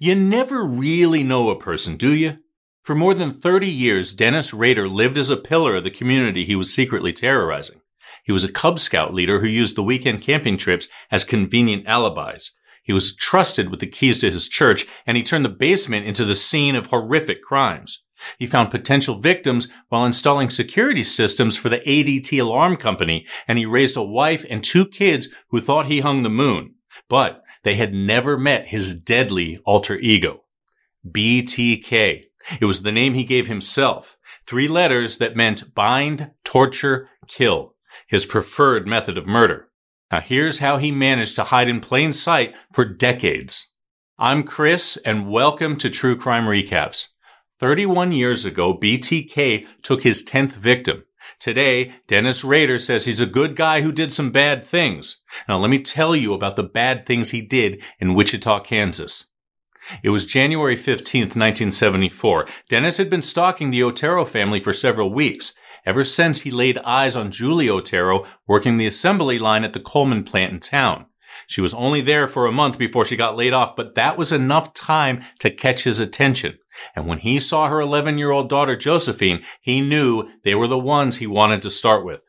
You never really know a person, do you? For more than 30 years, Dennis Rader lived as a pillar of the community he was secretly terrorizing. He was a Cub Scout leader who used the weekend camping trips as convenient alibis. He was trusted with the keys to his church, and he turned the basement into the scene of horrific crimes. He found potential victims while installing security systems for the ADT alarm company, and he raised a wife and two kids who thought he hung the moon. But they had never met his deadly alter ego. BTK. It was the name he gave himself. Three letters that meant bind, torture, kill. His preferred method of murder. Now here's how he managed to hide in plain sight for decades. I'm Chris and welcome to True Crime Recaps. 31 years ago, BTK took his 10th victim. Today, Dennis Rader says he's a good guy who did some bad things. Now let me tell you about the bad things he did in Wichita, Kansas. It was January 15th, 1974. Dennis had been stalking the Otero family for several weeks, ever since he laid eyes on Julie Otero working the assembly line at the Coleman plant in town. She was only there for a month before she got laid off, but that was enough time to catch his attention. And when he saw her 11 year old daughter Josephine, he knew they were the ones he wanted to start with.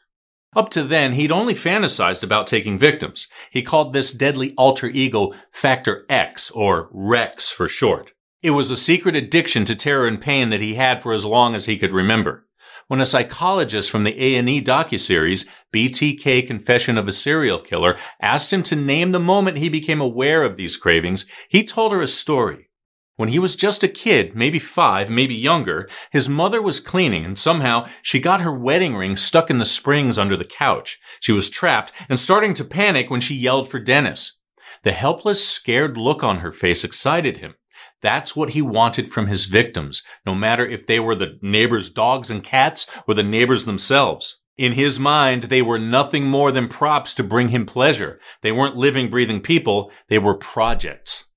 Up to then, he'd only fantasized about taking victims. He called this deadly alter ego Factor X, or Rex for short. It was a secret addiction to terror and pain that he had for as long as he could remember. When a psychologist from the A&E docuseries, BTK Confession of a Serial Killer, asked him to name the moment he became aware of these cravings, he told her a story. When he was just a kid, maybe five, maybe younger, his mother was cleaning and somehow she got her wedding ring stuck in the springs under the couch. She was trapped and starting to panic when she yelled for Dennis. The helpless, scared look on her face excited him. That's what he wanted from his victims, no matter if they were the neighbor's dogs and cats or the neighbors themselves. In his mind, they were nothing more than props to bring him pleasure. They weren't living, breathing people. They were projects.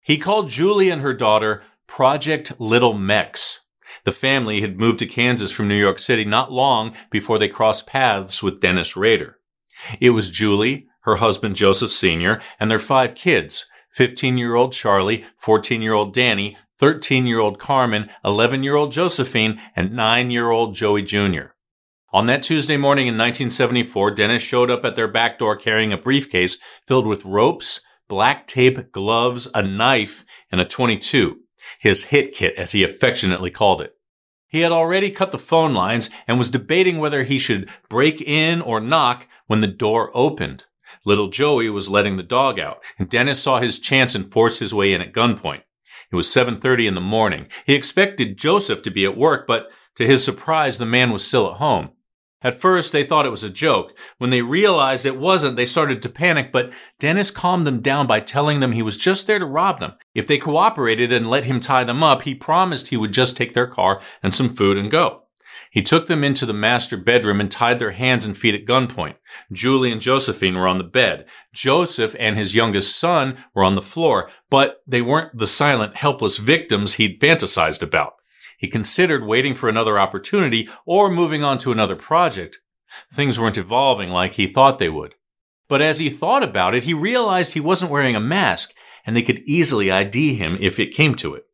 He called Julie and her daughter Project Little Mex. The family had moved to Kansas from New York City not long before they crossed paths with Dennis Rader. It was Julie, her husband Joseph Sr., and their five kids, 15-year-old Charlie, 14-year-old Danny, 13-year-old Carmen, 11-year-old Josephine, and 9-year-old Joey Jr. On that Tuesday morning in 1974, Dennis showed up at their back door carrying a briefcase filled with ropes, black tape, gloves, a knife, and a 22, his hit kit as he affectionately called it. He had already cut the phone lines and was debating whether he should break in or knock when the door opened. Little Joey was letting the dog out, and Dennis saw his chance and forced his way in at gunpoint. It was 7.30 in the morning. He expected Joseph to be at work, but to his surprise, the man was still at home. At first, they thought it was a joke. When they realized it wasn't, they started to panic, but Dennis calmed them down by telling them he was just there to rob them. If they cooperated and let him tie them up, he promised he would just take their car and some food and go. He took them into the master bedroom and tied their hands and feet at gunpoint. Julie and Josephine were on the bed. Joseph and his youngest son were on the floor, but they weren't the silent, helpless victims he'd fantasized about. He considered waiting for another opportunity or moving on to another project. Things weren't evolving like he thought they would. But as he thought about it, he realized he wasn't wearing a mask and they could easily ID him if it came to it.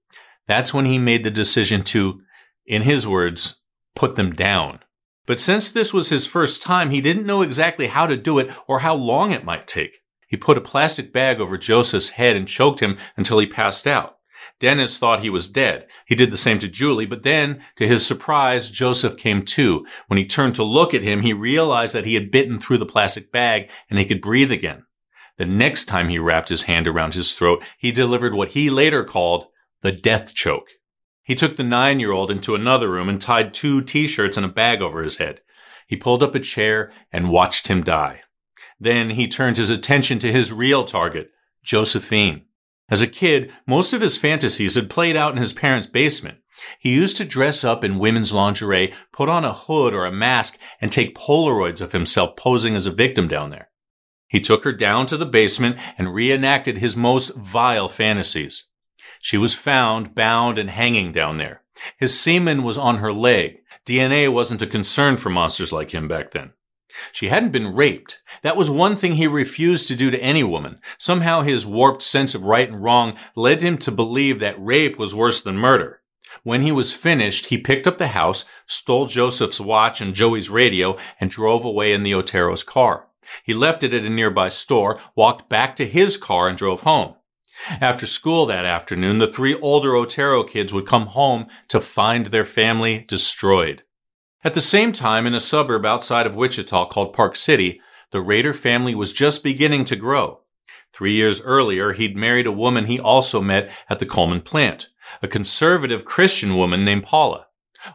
That's when he made the decision to, in his words, put them down. But since this was his first time, he didn't know exactly how to do it or how long it might take. He put a plastic bag over Joseph's head and choked him until he passed out. Dennis thought he was dead. He did the same to Julie, but then, to his surprise, Joseph came to. When he turned to look at him, he realized that he had bitten through the plastic bag and he could breathe again. The next time he wrapped his hand around his throat, he delivered what he later called the death choke. He took the nine year old into another room and tied two t-shirts and a bag over his head. He pulled up a chair and watched him die. Then he turned his attention to his real target, Josephine. As a kid, most of his fantasies had played out in his parents' basement. He used to dress up in women's lingerie, put on a hood or a mask, and take Polaroids of himself posing as a victim down there. He took her down to the basement and reenacted his most vile fantasies. She was found bound and hanging down there. His semen was on her leg. DNA wasn't a concern for monsters like him back then. She hadn't been raped. That was one thing he refused to do to any woman. Somehow his warped sense of right and wrong led him to believe that rape was worse than murder. When he was finished, he picked up the house, stole Joseph's watch and Joey's radio, and drove away in the Otero's car. He left it at a nearby store, walked back to his car, and drove home. After school that afternoon, the three older Otero kids would come home to find their family destroyed. At the same time, in a suburb outside of Wichita called Park City, the Rader family was just beginning to grow. Three years earlier, he'd married a woman he also met at the Coleman plant, a conservative Christian woman named Paula.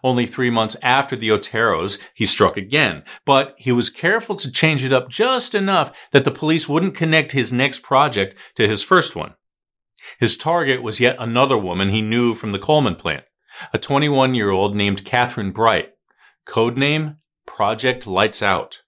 Only three months after the Oteros, he struck again, but he was careful to change it up just enough that the police wouldn't connect his next project to his first one. His target was yet another woman he knew from the Coleman plant, a 21 year old named Kathryn Bright. Codename Project Lights Out.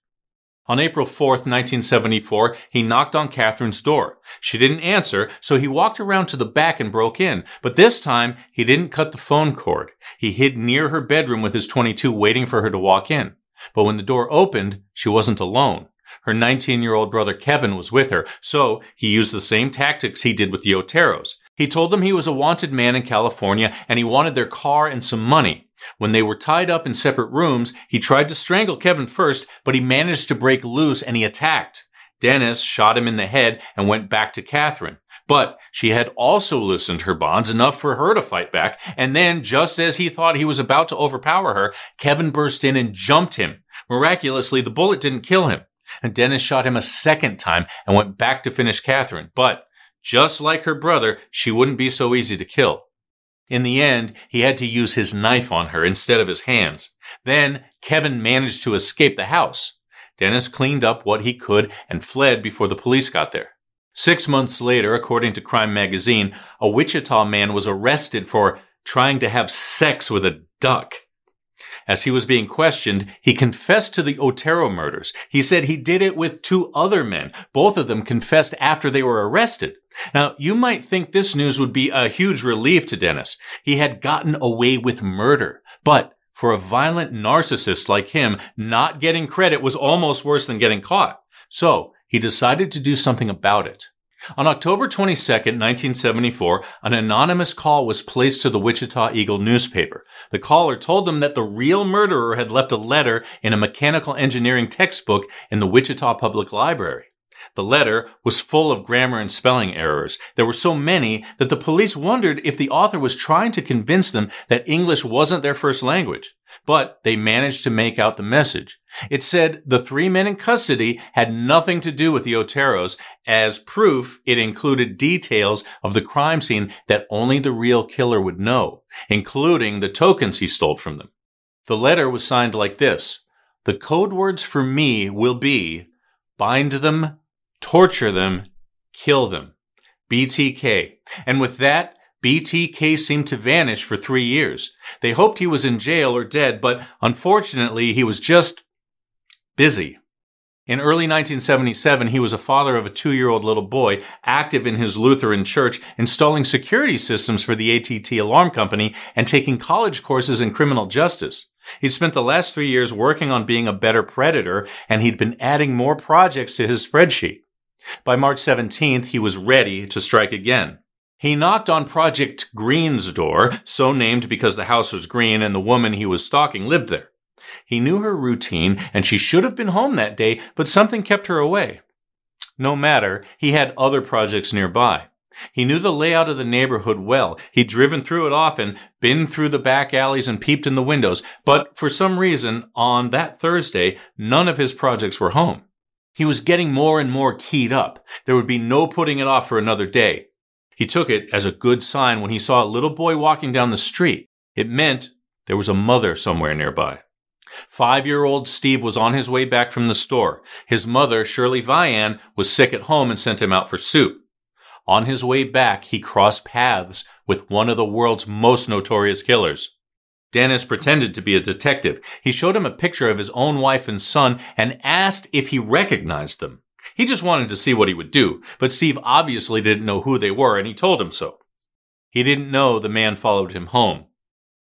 On April 4th, 1974, he knocked on Kathryn's door. She didn't answer, so he walked around to the back and broke in. But this time, he didn't cut the phone cord. He hid near her bedroom with his 22 waiting for her to walk in. But when the door opened, she wasn't alone. Her 19 year old brother Kevin was with her, so he used the same tactics he did with the Oteros. He told them he was a wanted man in California and he wanted their car and some money. When they were tied up in separate rooms, he tried to strangle Kevin first, but he managed to break loose and he attacked. Dennis shot him in the head and went back to Kathryn. But she had also loosened her bonds enough for her to fight back. And then, just as he thought he was about to overpower her, Kevin burst in and jumped him. Miraculously, the bullet didn't kill him. And Dennis shot him a second time and went back to finish Kathryn. But just like her brother, she wouldn't be so easy to kill. In the end, he had to use his knife on her instead of his hands. Then Kevin managed to escape the house. Dennis cleaned up what he could and fled before the police got there. Six months later, according to Crime Magazine, a Wichita man was arrested for trying to have sex with a duck. As he was being questioned, he confessed to the Otero murders. He said he did it with two other men. Both of them confessed after they were arrested. Now, you might think this news would be a huge relief to Dennis. He had gotten away with murder. But for a violent narcissist like him, not getting credit was almost worse than getting caught. So he decided to do something about it. On October 22, 1974, an anonymous call was placed to the Wichita Eagle newspaper. The caller told them that the real murderer had left a letter in a mechanical engineering textbook in the Wichita Public Library. The letter was full of grammar and spelling errors. There were so many that the police wondered if the author was trying to convince them that English wasn't their first language. But they managed to make out the message. It said the three men in custody had nothing to do with the Oteros. As proof, it included details of the crime scene that only the real killer would know, including the tokens he stole from them. The letter was signed like this. The code words for me will be bind them, torture them, kill them. BTK. And with that, BTK seemed to vanish for three years. They hoped he was in jail or dead, but unfortunately he was just busy. In early 1977, he was a father of a two-year-old little boy, active in his Lutheran church, installing security systems for the ADT alarm company and taking college courses in criminal justice. He'd spent the last three years working on being a better predator, and he'd been adding more projects to his spreadsheet. By March 17th, he was ready to strike again. He knocked on Project Green's door, so named because the house was green and the woman he was stalking lived there. He knew her routine and she should have been home that day, but something kept her away. No matter, he had other projects nearby. He knew the layout of the neighborhood well. He'd driven through it often, been through the back alleys and peeped in the windows, but for some reason, on that Thursday, none of his projects were home. He was getting more and more keyed up. There would be no putting it off for another day. He took it as a good sign when he saw a little boy walking down the street. It meant there was a mother somewhere nearby. Five year old Steve was on his way back from the store. His mother, Shirley Vian, was sick at home and sent him out for soup. On his way back, he crossed paths with one of the world's most notorious killers. Dennis pretended to be a detective. He showed him a picture of his own wife and son and asked if he recognized them. He just wanted to see what he would do, but Steve obviously didn't know who they were and he told him so. He didn't know the man followed him home.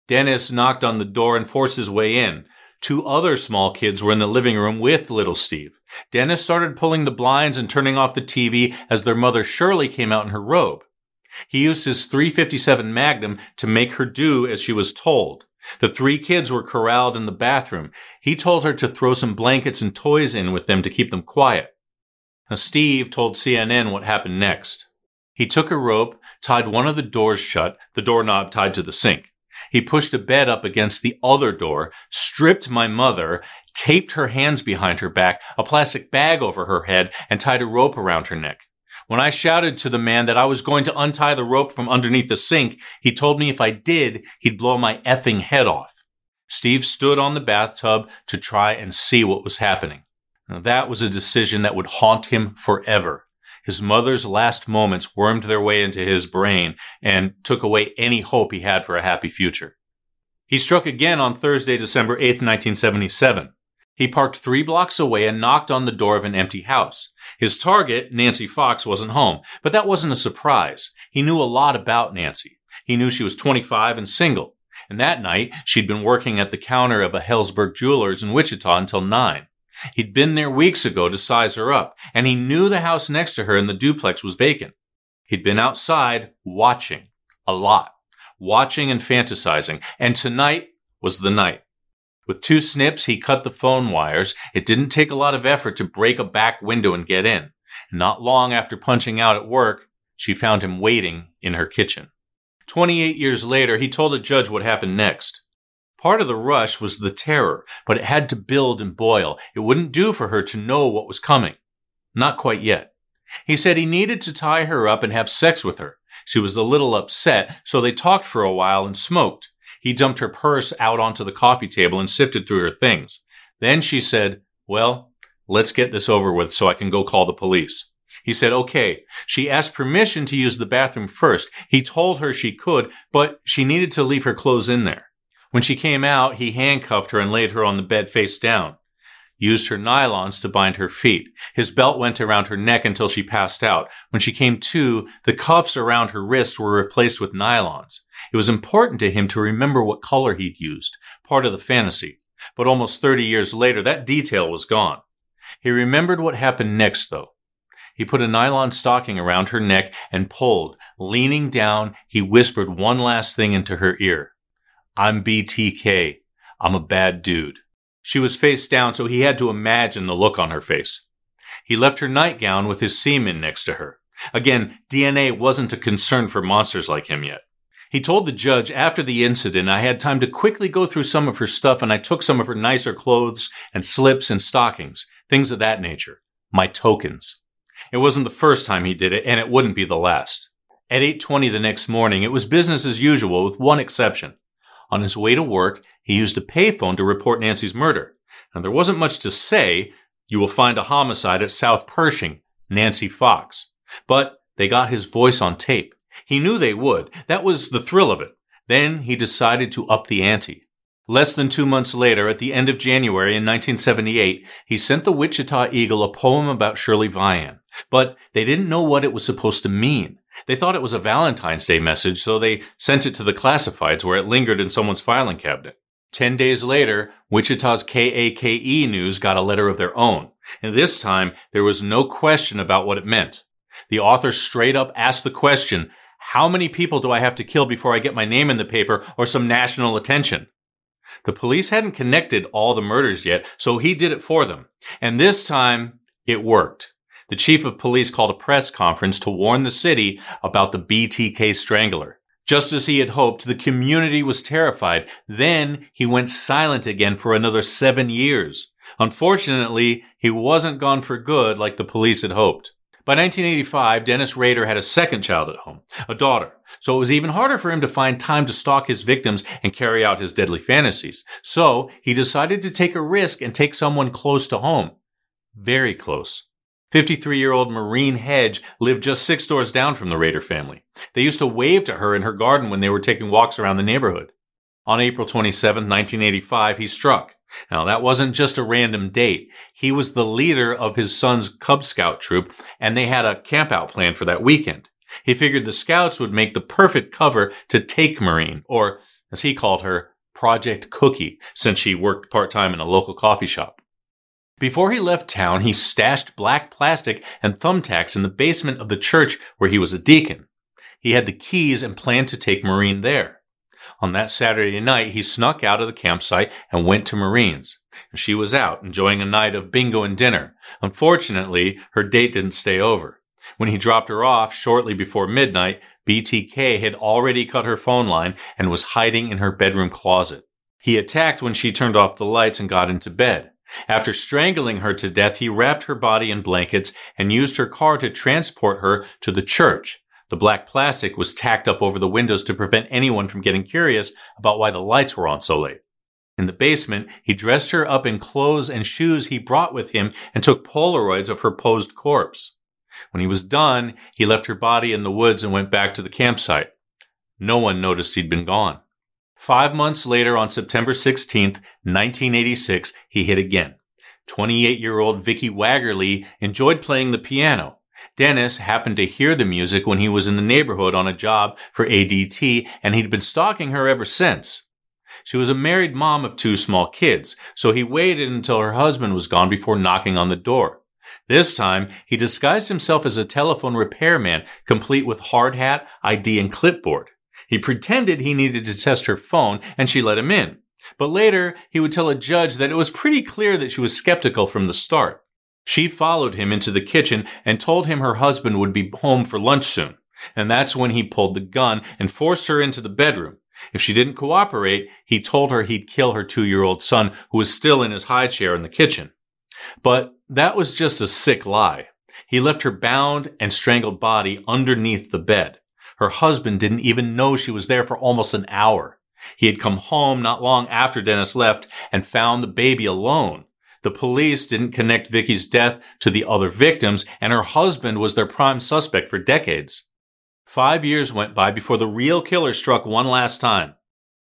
Dennis knocked on the door and forced his way in. Two other small kids were in the living room with little Steve. Dennis started pulling the blinds and turning off the TV as their mother Shirley came out in her robe. He used his 357 Magnum to make her do as she was told. The three kids were corralled in the bathroom. He told her to throw some blankets and toys in with them to keep them quiet. Now, Steve told CNN what happened next. He took a rope, tied one of the doors shut, the doorknob tied to the sink. He pushed a bed up against the other door, stripped my mother, taped her hands behind her back, a plastic bag over her head, and tied a rope around her neck. When I shouted to the man that I was going to untie the rope from underneath the sink, he told me if I did, he'd blow my effing head off. Steve stood on the bathtub to try and see what was happening. Now, that was a decision that would haunt him forever. His mother's last moments wormed their way into his brain and took away any hope he had for a happy future. He struck again on Thursday, December 8, 1977. He parked three blocks away and knocked on the door of an empty house. His target, Nancy Fox, wasn't home, but that wasn't a surprise. He knew a lot about Nancy. He knew she was 25 and single. And that night, she'd been working at the counter of a Helzberg Jewelers in Wichita until 9. He'd been there weeks ago to size her up, and he knew the house next to her in the duplex was vacant. He'd been outside watching a lot, watching and fantasizing, and tonight was the night. With two snips, he cut the phone wires. It didn't take a lot of effort to break a back window and get in. Not long after punching out at work, she found him waiting in her kitchen. 28 years later, he told a judge what happened next. Part of the rush was the terror, but it had to build and boil. It wouldn't do for her to know what was coming. Not quite yet. He said he needed to tie her up and have sex with her. She was a little upset, so they talked for a while and smoked. He dumped her purse out onto the coffee table and sifted through her things. Then she said, Well, let's get this over with so I can go call the police. He said, okay. She asked permission to use the bathroom first. He told her she could, but she needed to leave her clothes in there. When she came out, he handcuffed her and laid her on the bed face down used her nylons to bind her feet. His belt went around her neck until she passed out. When she came to, the cuffs around her wrists were replaced with nylons. It was important to him to remember what color he'd used, part of the fantasy. But almost 30 years later, that detail was gone. He remembered what happened next, though. He put a nylon stocking around her neck and pulled. Leaning down, he whispered one last thing into her ear. I'm BTK. I'm a bad dude. She was face down, so he had to imagine the look on her face. He left her nightgown with his semen next to her. Again, DNA wasn't a concern for monsters like him yet. He told the judge after the incident I had time to quickly go through some of her stuff and I took some of her nicer clothes and slips and stockings, things of that nature. My tokens. It wasn't the first time he did it and it wouldn't be the last. At 8:20 the next morning, it was business as usual with one exception. On his way to work, he used a payphone to report Nancy's murder. Now, there wasn't much to say. You will find a homicide at South Pershing, Nancy Fox. But they got his voice on tape. He knew they would. That was the thrill of it. Then he decided to up the ante. Less than two months later, at the end of January in 1978, he sent the Wichita Eagle a poem about Shirley Vian. But they didn't know what it was supposed to mean. They thought it was a Valentine's Day message, so they sent it to the classifieds where it lingered in someone's filing cabinet. Ten days later, Wichita's KAKE News got a letter of their own. And this time, there was no question about what it meant. The author straight up asked the question, how many people do I have to kill before I get my name in the paper or some national attention? The police hadn't connected all the murders yet, so he did it for them. And this time, it worked the chief of police called a press conference to warn the city about the BTK strangler. Just as he had hoped, the community was terrified. Then he went silent again for another seven years. Unfortunately, he wasn't gone for good like the police had hoped. By 1985, Dennis Rader had a second child at home, a daughter. So it was even harder for him to find time to stalk his victims and carry out his deadly fantasies. So he decided to take a risk and take someone close to home. Very close. 53 year old Marine Hedge lived just six doors down from the Rader family. They used to wave to her in her garden when they were taking walks around the neighborhood. On April 27, 1985, he struck. Now, that wasn't just a random date. He was the leader of his son's Cub Scout troop, and they had a campout plan for that weekend. He figured the scouts would make the perfect cover to take Marine, or as he called her, Project Cookie, since she worked part time in a local coffee shop. Before he left town, he stashed black plastic and thumbtacks in the basement of the church where he was a deacon. He had the keys and planned to take Marine there. On that Saturday night, he snuck out of the campsite and went to Marine's. She was out, enjoying a night of bingo and dinner. Unfortunately, her date didn't stay over. When he dropped her off shortly before midnight, BTK had already cut her phone line and was hiding in her bedroom closet. He attacked when she turned off the lights and got into bed. After strangling her to death, he wrapped her body in blankets and used her car to transport her to the church. The black plastic was tacked up over the windows to prevent anyone from getting curious about why the lights were on so late. In the basement, he dressed her up in clothes and shoes he brought with him and took Polaroids of her posed corpse. When he was done, he left her body in the woods and went back to the campsite. No one noticed he'd been gone. Five months later, on September 16th, 1986, he hit again. 28 year old Vicki Wegerle enjoyed playing the piano. Dennis happened to hear the music when he was in the neighborhood on a job for ADT, and he'd been stalking her ever since. She was a married mom of two small kids, so he waited until her husband was gone before knocking on the door. This time, he disguised himself as a telephone repairman, complete with hard hat, ID, and clipboard. He pretended he needed to test her phone, and she let him in. But later, he would tell a judge that it was pretty clear that she was skeptical from the start. She followed him into the kitchen and told him her husband would be home for lunch soon. And that's when he pulled the gun and forced her into the bedroom. If she didn't cooperate, he told her he'd kill her two year old son, who was still in his high chair in the kitchen. But that was just a sick lie. He left her bound and strangled body underneath the bed. Her husband didn't even know she was there for almost an hour. He had come home not long after Dennis left and found the baby alone. The police didn't connect Vicki's death to the other victims, and her husband was their prime suspect for decades. Five years went by before the real killer struck one last time.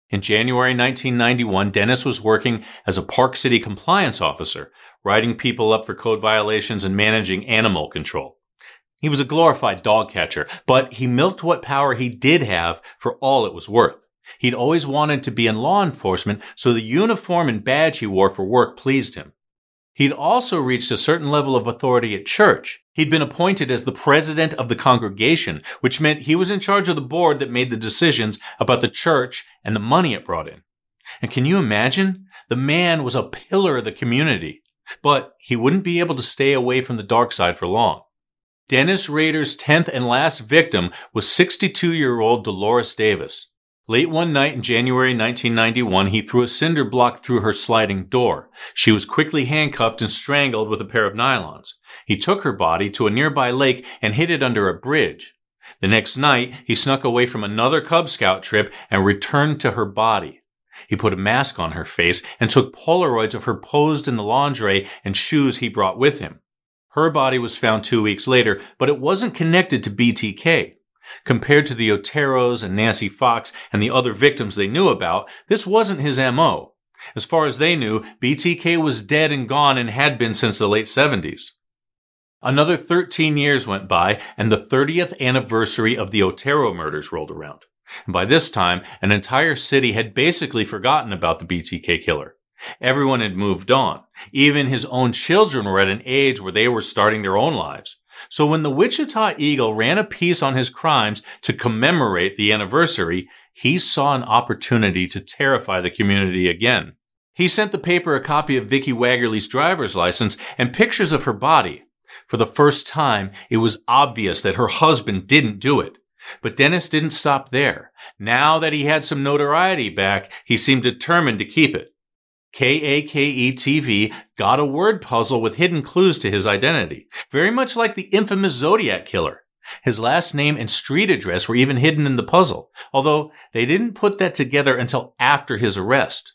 In January 1991, Dennis was working as a Park City compliance officer, writing people up for code violations and managing animal control. He was a glorified dog catcher, but he milked what power he did have for all it was worth. He'd always wanted to be in law enforcement, so the uniform and badge he wore for work pleased him. He'd also reached a certain level of authority at church. He'd been appointed as the president of the congregation, which meant he was in charge of the board that made the decisions about the church and the money it brought in. And can you imagine? The man was a pillar of the community, but he wouldn't be able to stay away from the dark side for long. Dennis Rader's 10th and last victim was 62 year old Dolores Davis. Late one night in January 1991, he threw a cinder block through her sliding door. She was quickly handcuffed and strangled with a pair of nylons. He took her body to a nearby lake and hid it under a bridge. The next night, he snuck away from another Cub Scout trip and returned to her body. He put a mask on her face and took Polaroids of her posed in the lingerie and shoes he brought with him. Her body was found two weeks later, but it wasn't connected to BTK. Compared to the Oteros and Nancy Fox and the other victims they knew about, this wasn't his MO. As far as they knew, BTK was dead and gone and had been since the late 70s. Another 13 years went by and the 30th anniversary of the Otero murders rolled around. And by this time, an entire city had basically forgotten about the BTK killer. Everyone had moved on. Even his own children were at an age where they were starting their own lives. So when the Wichita Eagle ran a piece on his crimes to commemorate the anniversary, he saw an opportunity to terrify the community again. He sent the paper a copy of Vicki Wegerle's driver's license and pictures of her body. For the first time, it was obvious that her husband didn't do it. But Dennis didn't stop there. Now that he had some notoriety back, he seemed determined to keep it. KAKE TV got a word puzzle with hidden clues to his identity, very much like the infamous Zodiac killer. His last name and street address were even hidden in the puzzle, although they didn't put that together until after his arrest.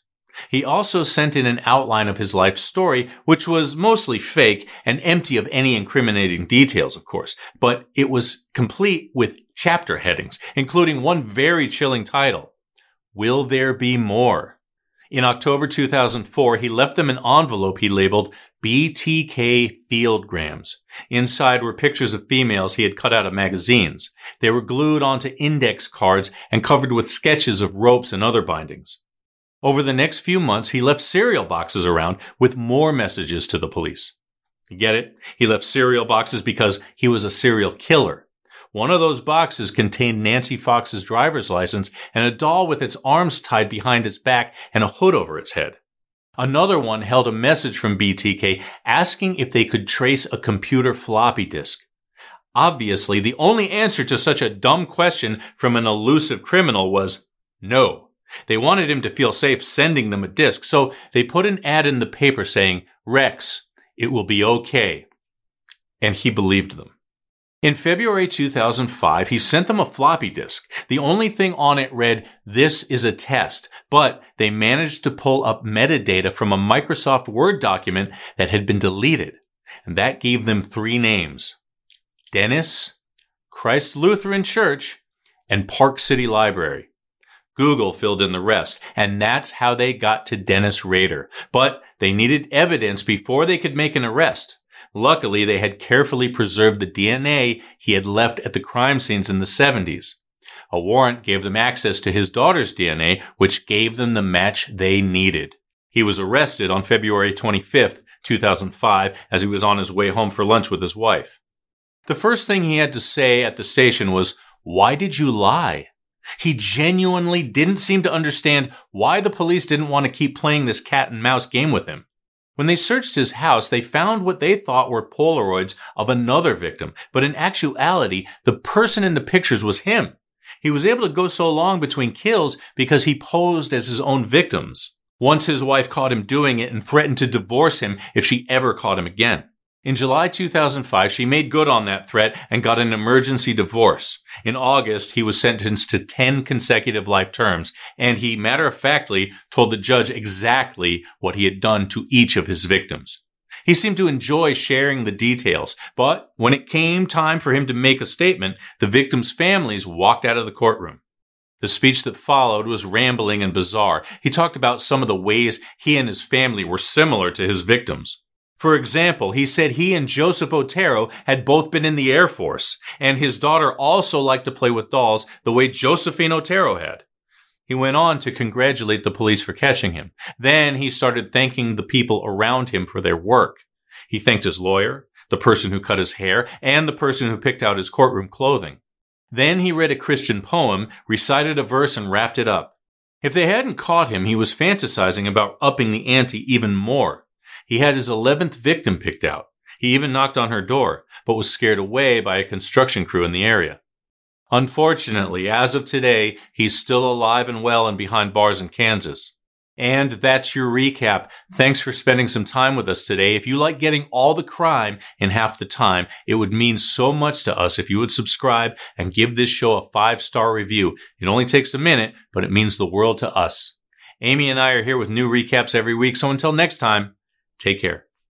He also sent in an outline of his life story, which was mostly fake and empty of any incriminating details, of course, but it was complete with chapter headings, including one very chilling title. Will there be more? In October 2004, he left them an envelope he labeled BTK Fieldgrams. Inside were pictures of females he had cut out of magazines. They were glued onto index cards and covered with sketches of ropes and other bindings. Over the next few months, he left cereal boxes around with more messages to the police. You get it? He left cereal boxes because he was a serial killer. One of those boxes contained Nancy Fox's driver's license and a doll with its arms tied behind its back and a hood over its head. Another one held a message from BTK asking if they could trace a computer floppy disk. Obviously, the only answer to such a dumb question from an elusive criminal was no. They wanted him to feel safe sending them a disk, so they put an ad in the paper saying, Rex, it will be okay. And he believed them. In February 2005, he sent them a floppy disk. The only thing on it read, this is a test, but they managed to pull up metadata from a Microsoft Word document that had been deleted. And that gave them three names. Dennis, Christ Lutheran Church, and Park City Library. Google filled in the rest, and that's how they got to Dennis Rader. But they needed evidence before they could make an arrest. Luckily, they had carefully preserved the DNA he had left at the crime scenes in the 70s. A warrant gave them access to his daughter's DNA, which gave them the match they needed. He was arrested on February 25th, 2005, as he was on his way home for lunch with his wife. The first thing he had to say at the station was, Why did you lie? He genuinely didn't seem to understand why the police didn't want to keep playing this cat and mouse game with him. When they searched his house, they found what they thought were Polaroids of another victim, but in actuality, the person in the pictures was him. He was able to go so long between kills because he posed as his own victims. Once his wife caught him doing it and threatened to divorce him if she ever caught him again. In July 2005, she made good on that threat and got an emergency divorce. In August, he was sentenced to 10 consecutive life terms, and he matter of factly told the judge exactly what he had done to each of his victims. He seemed to enjoy sharing the details, but when it came time for him to make a statement, the victims' families walked out of the courtroom. The speech that followed was rambling and bizarre. He talked about some of the ways he and his family were similar to his victims. For example, he said he and Joseph Otero had both been in the Air Force, and his daughter also liked to play with dolls the way Josephine Otero had. He went on to congratulate the police for catching him. Then he started thanking the people around him for their work. He thanked his lawyer, the person who cut his hair, and the person who picked out his courtroom clothing. Then he read a Christian poem, recited a verse, and wrapped it up. If they hadn't caught him, he was fantasizing about upping the ante even more. He had his 11th victim picked out. He even knocked on her door, but was scared away by a construction crew in the area. Unfortunately, as of today, he's still alive and well and behind bars in Kansas. And that's your recap. Thanks for spending some time with us today. If you like getting all the crime in half the time, it would mean so much to us if you would subscribe and give this show a five star review. It only takes a minute, but it means the world to us. Amy and I are here with new recaps every week. So until next time, Take care.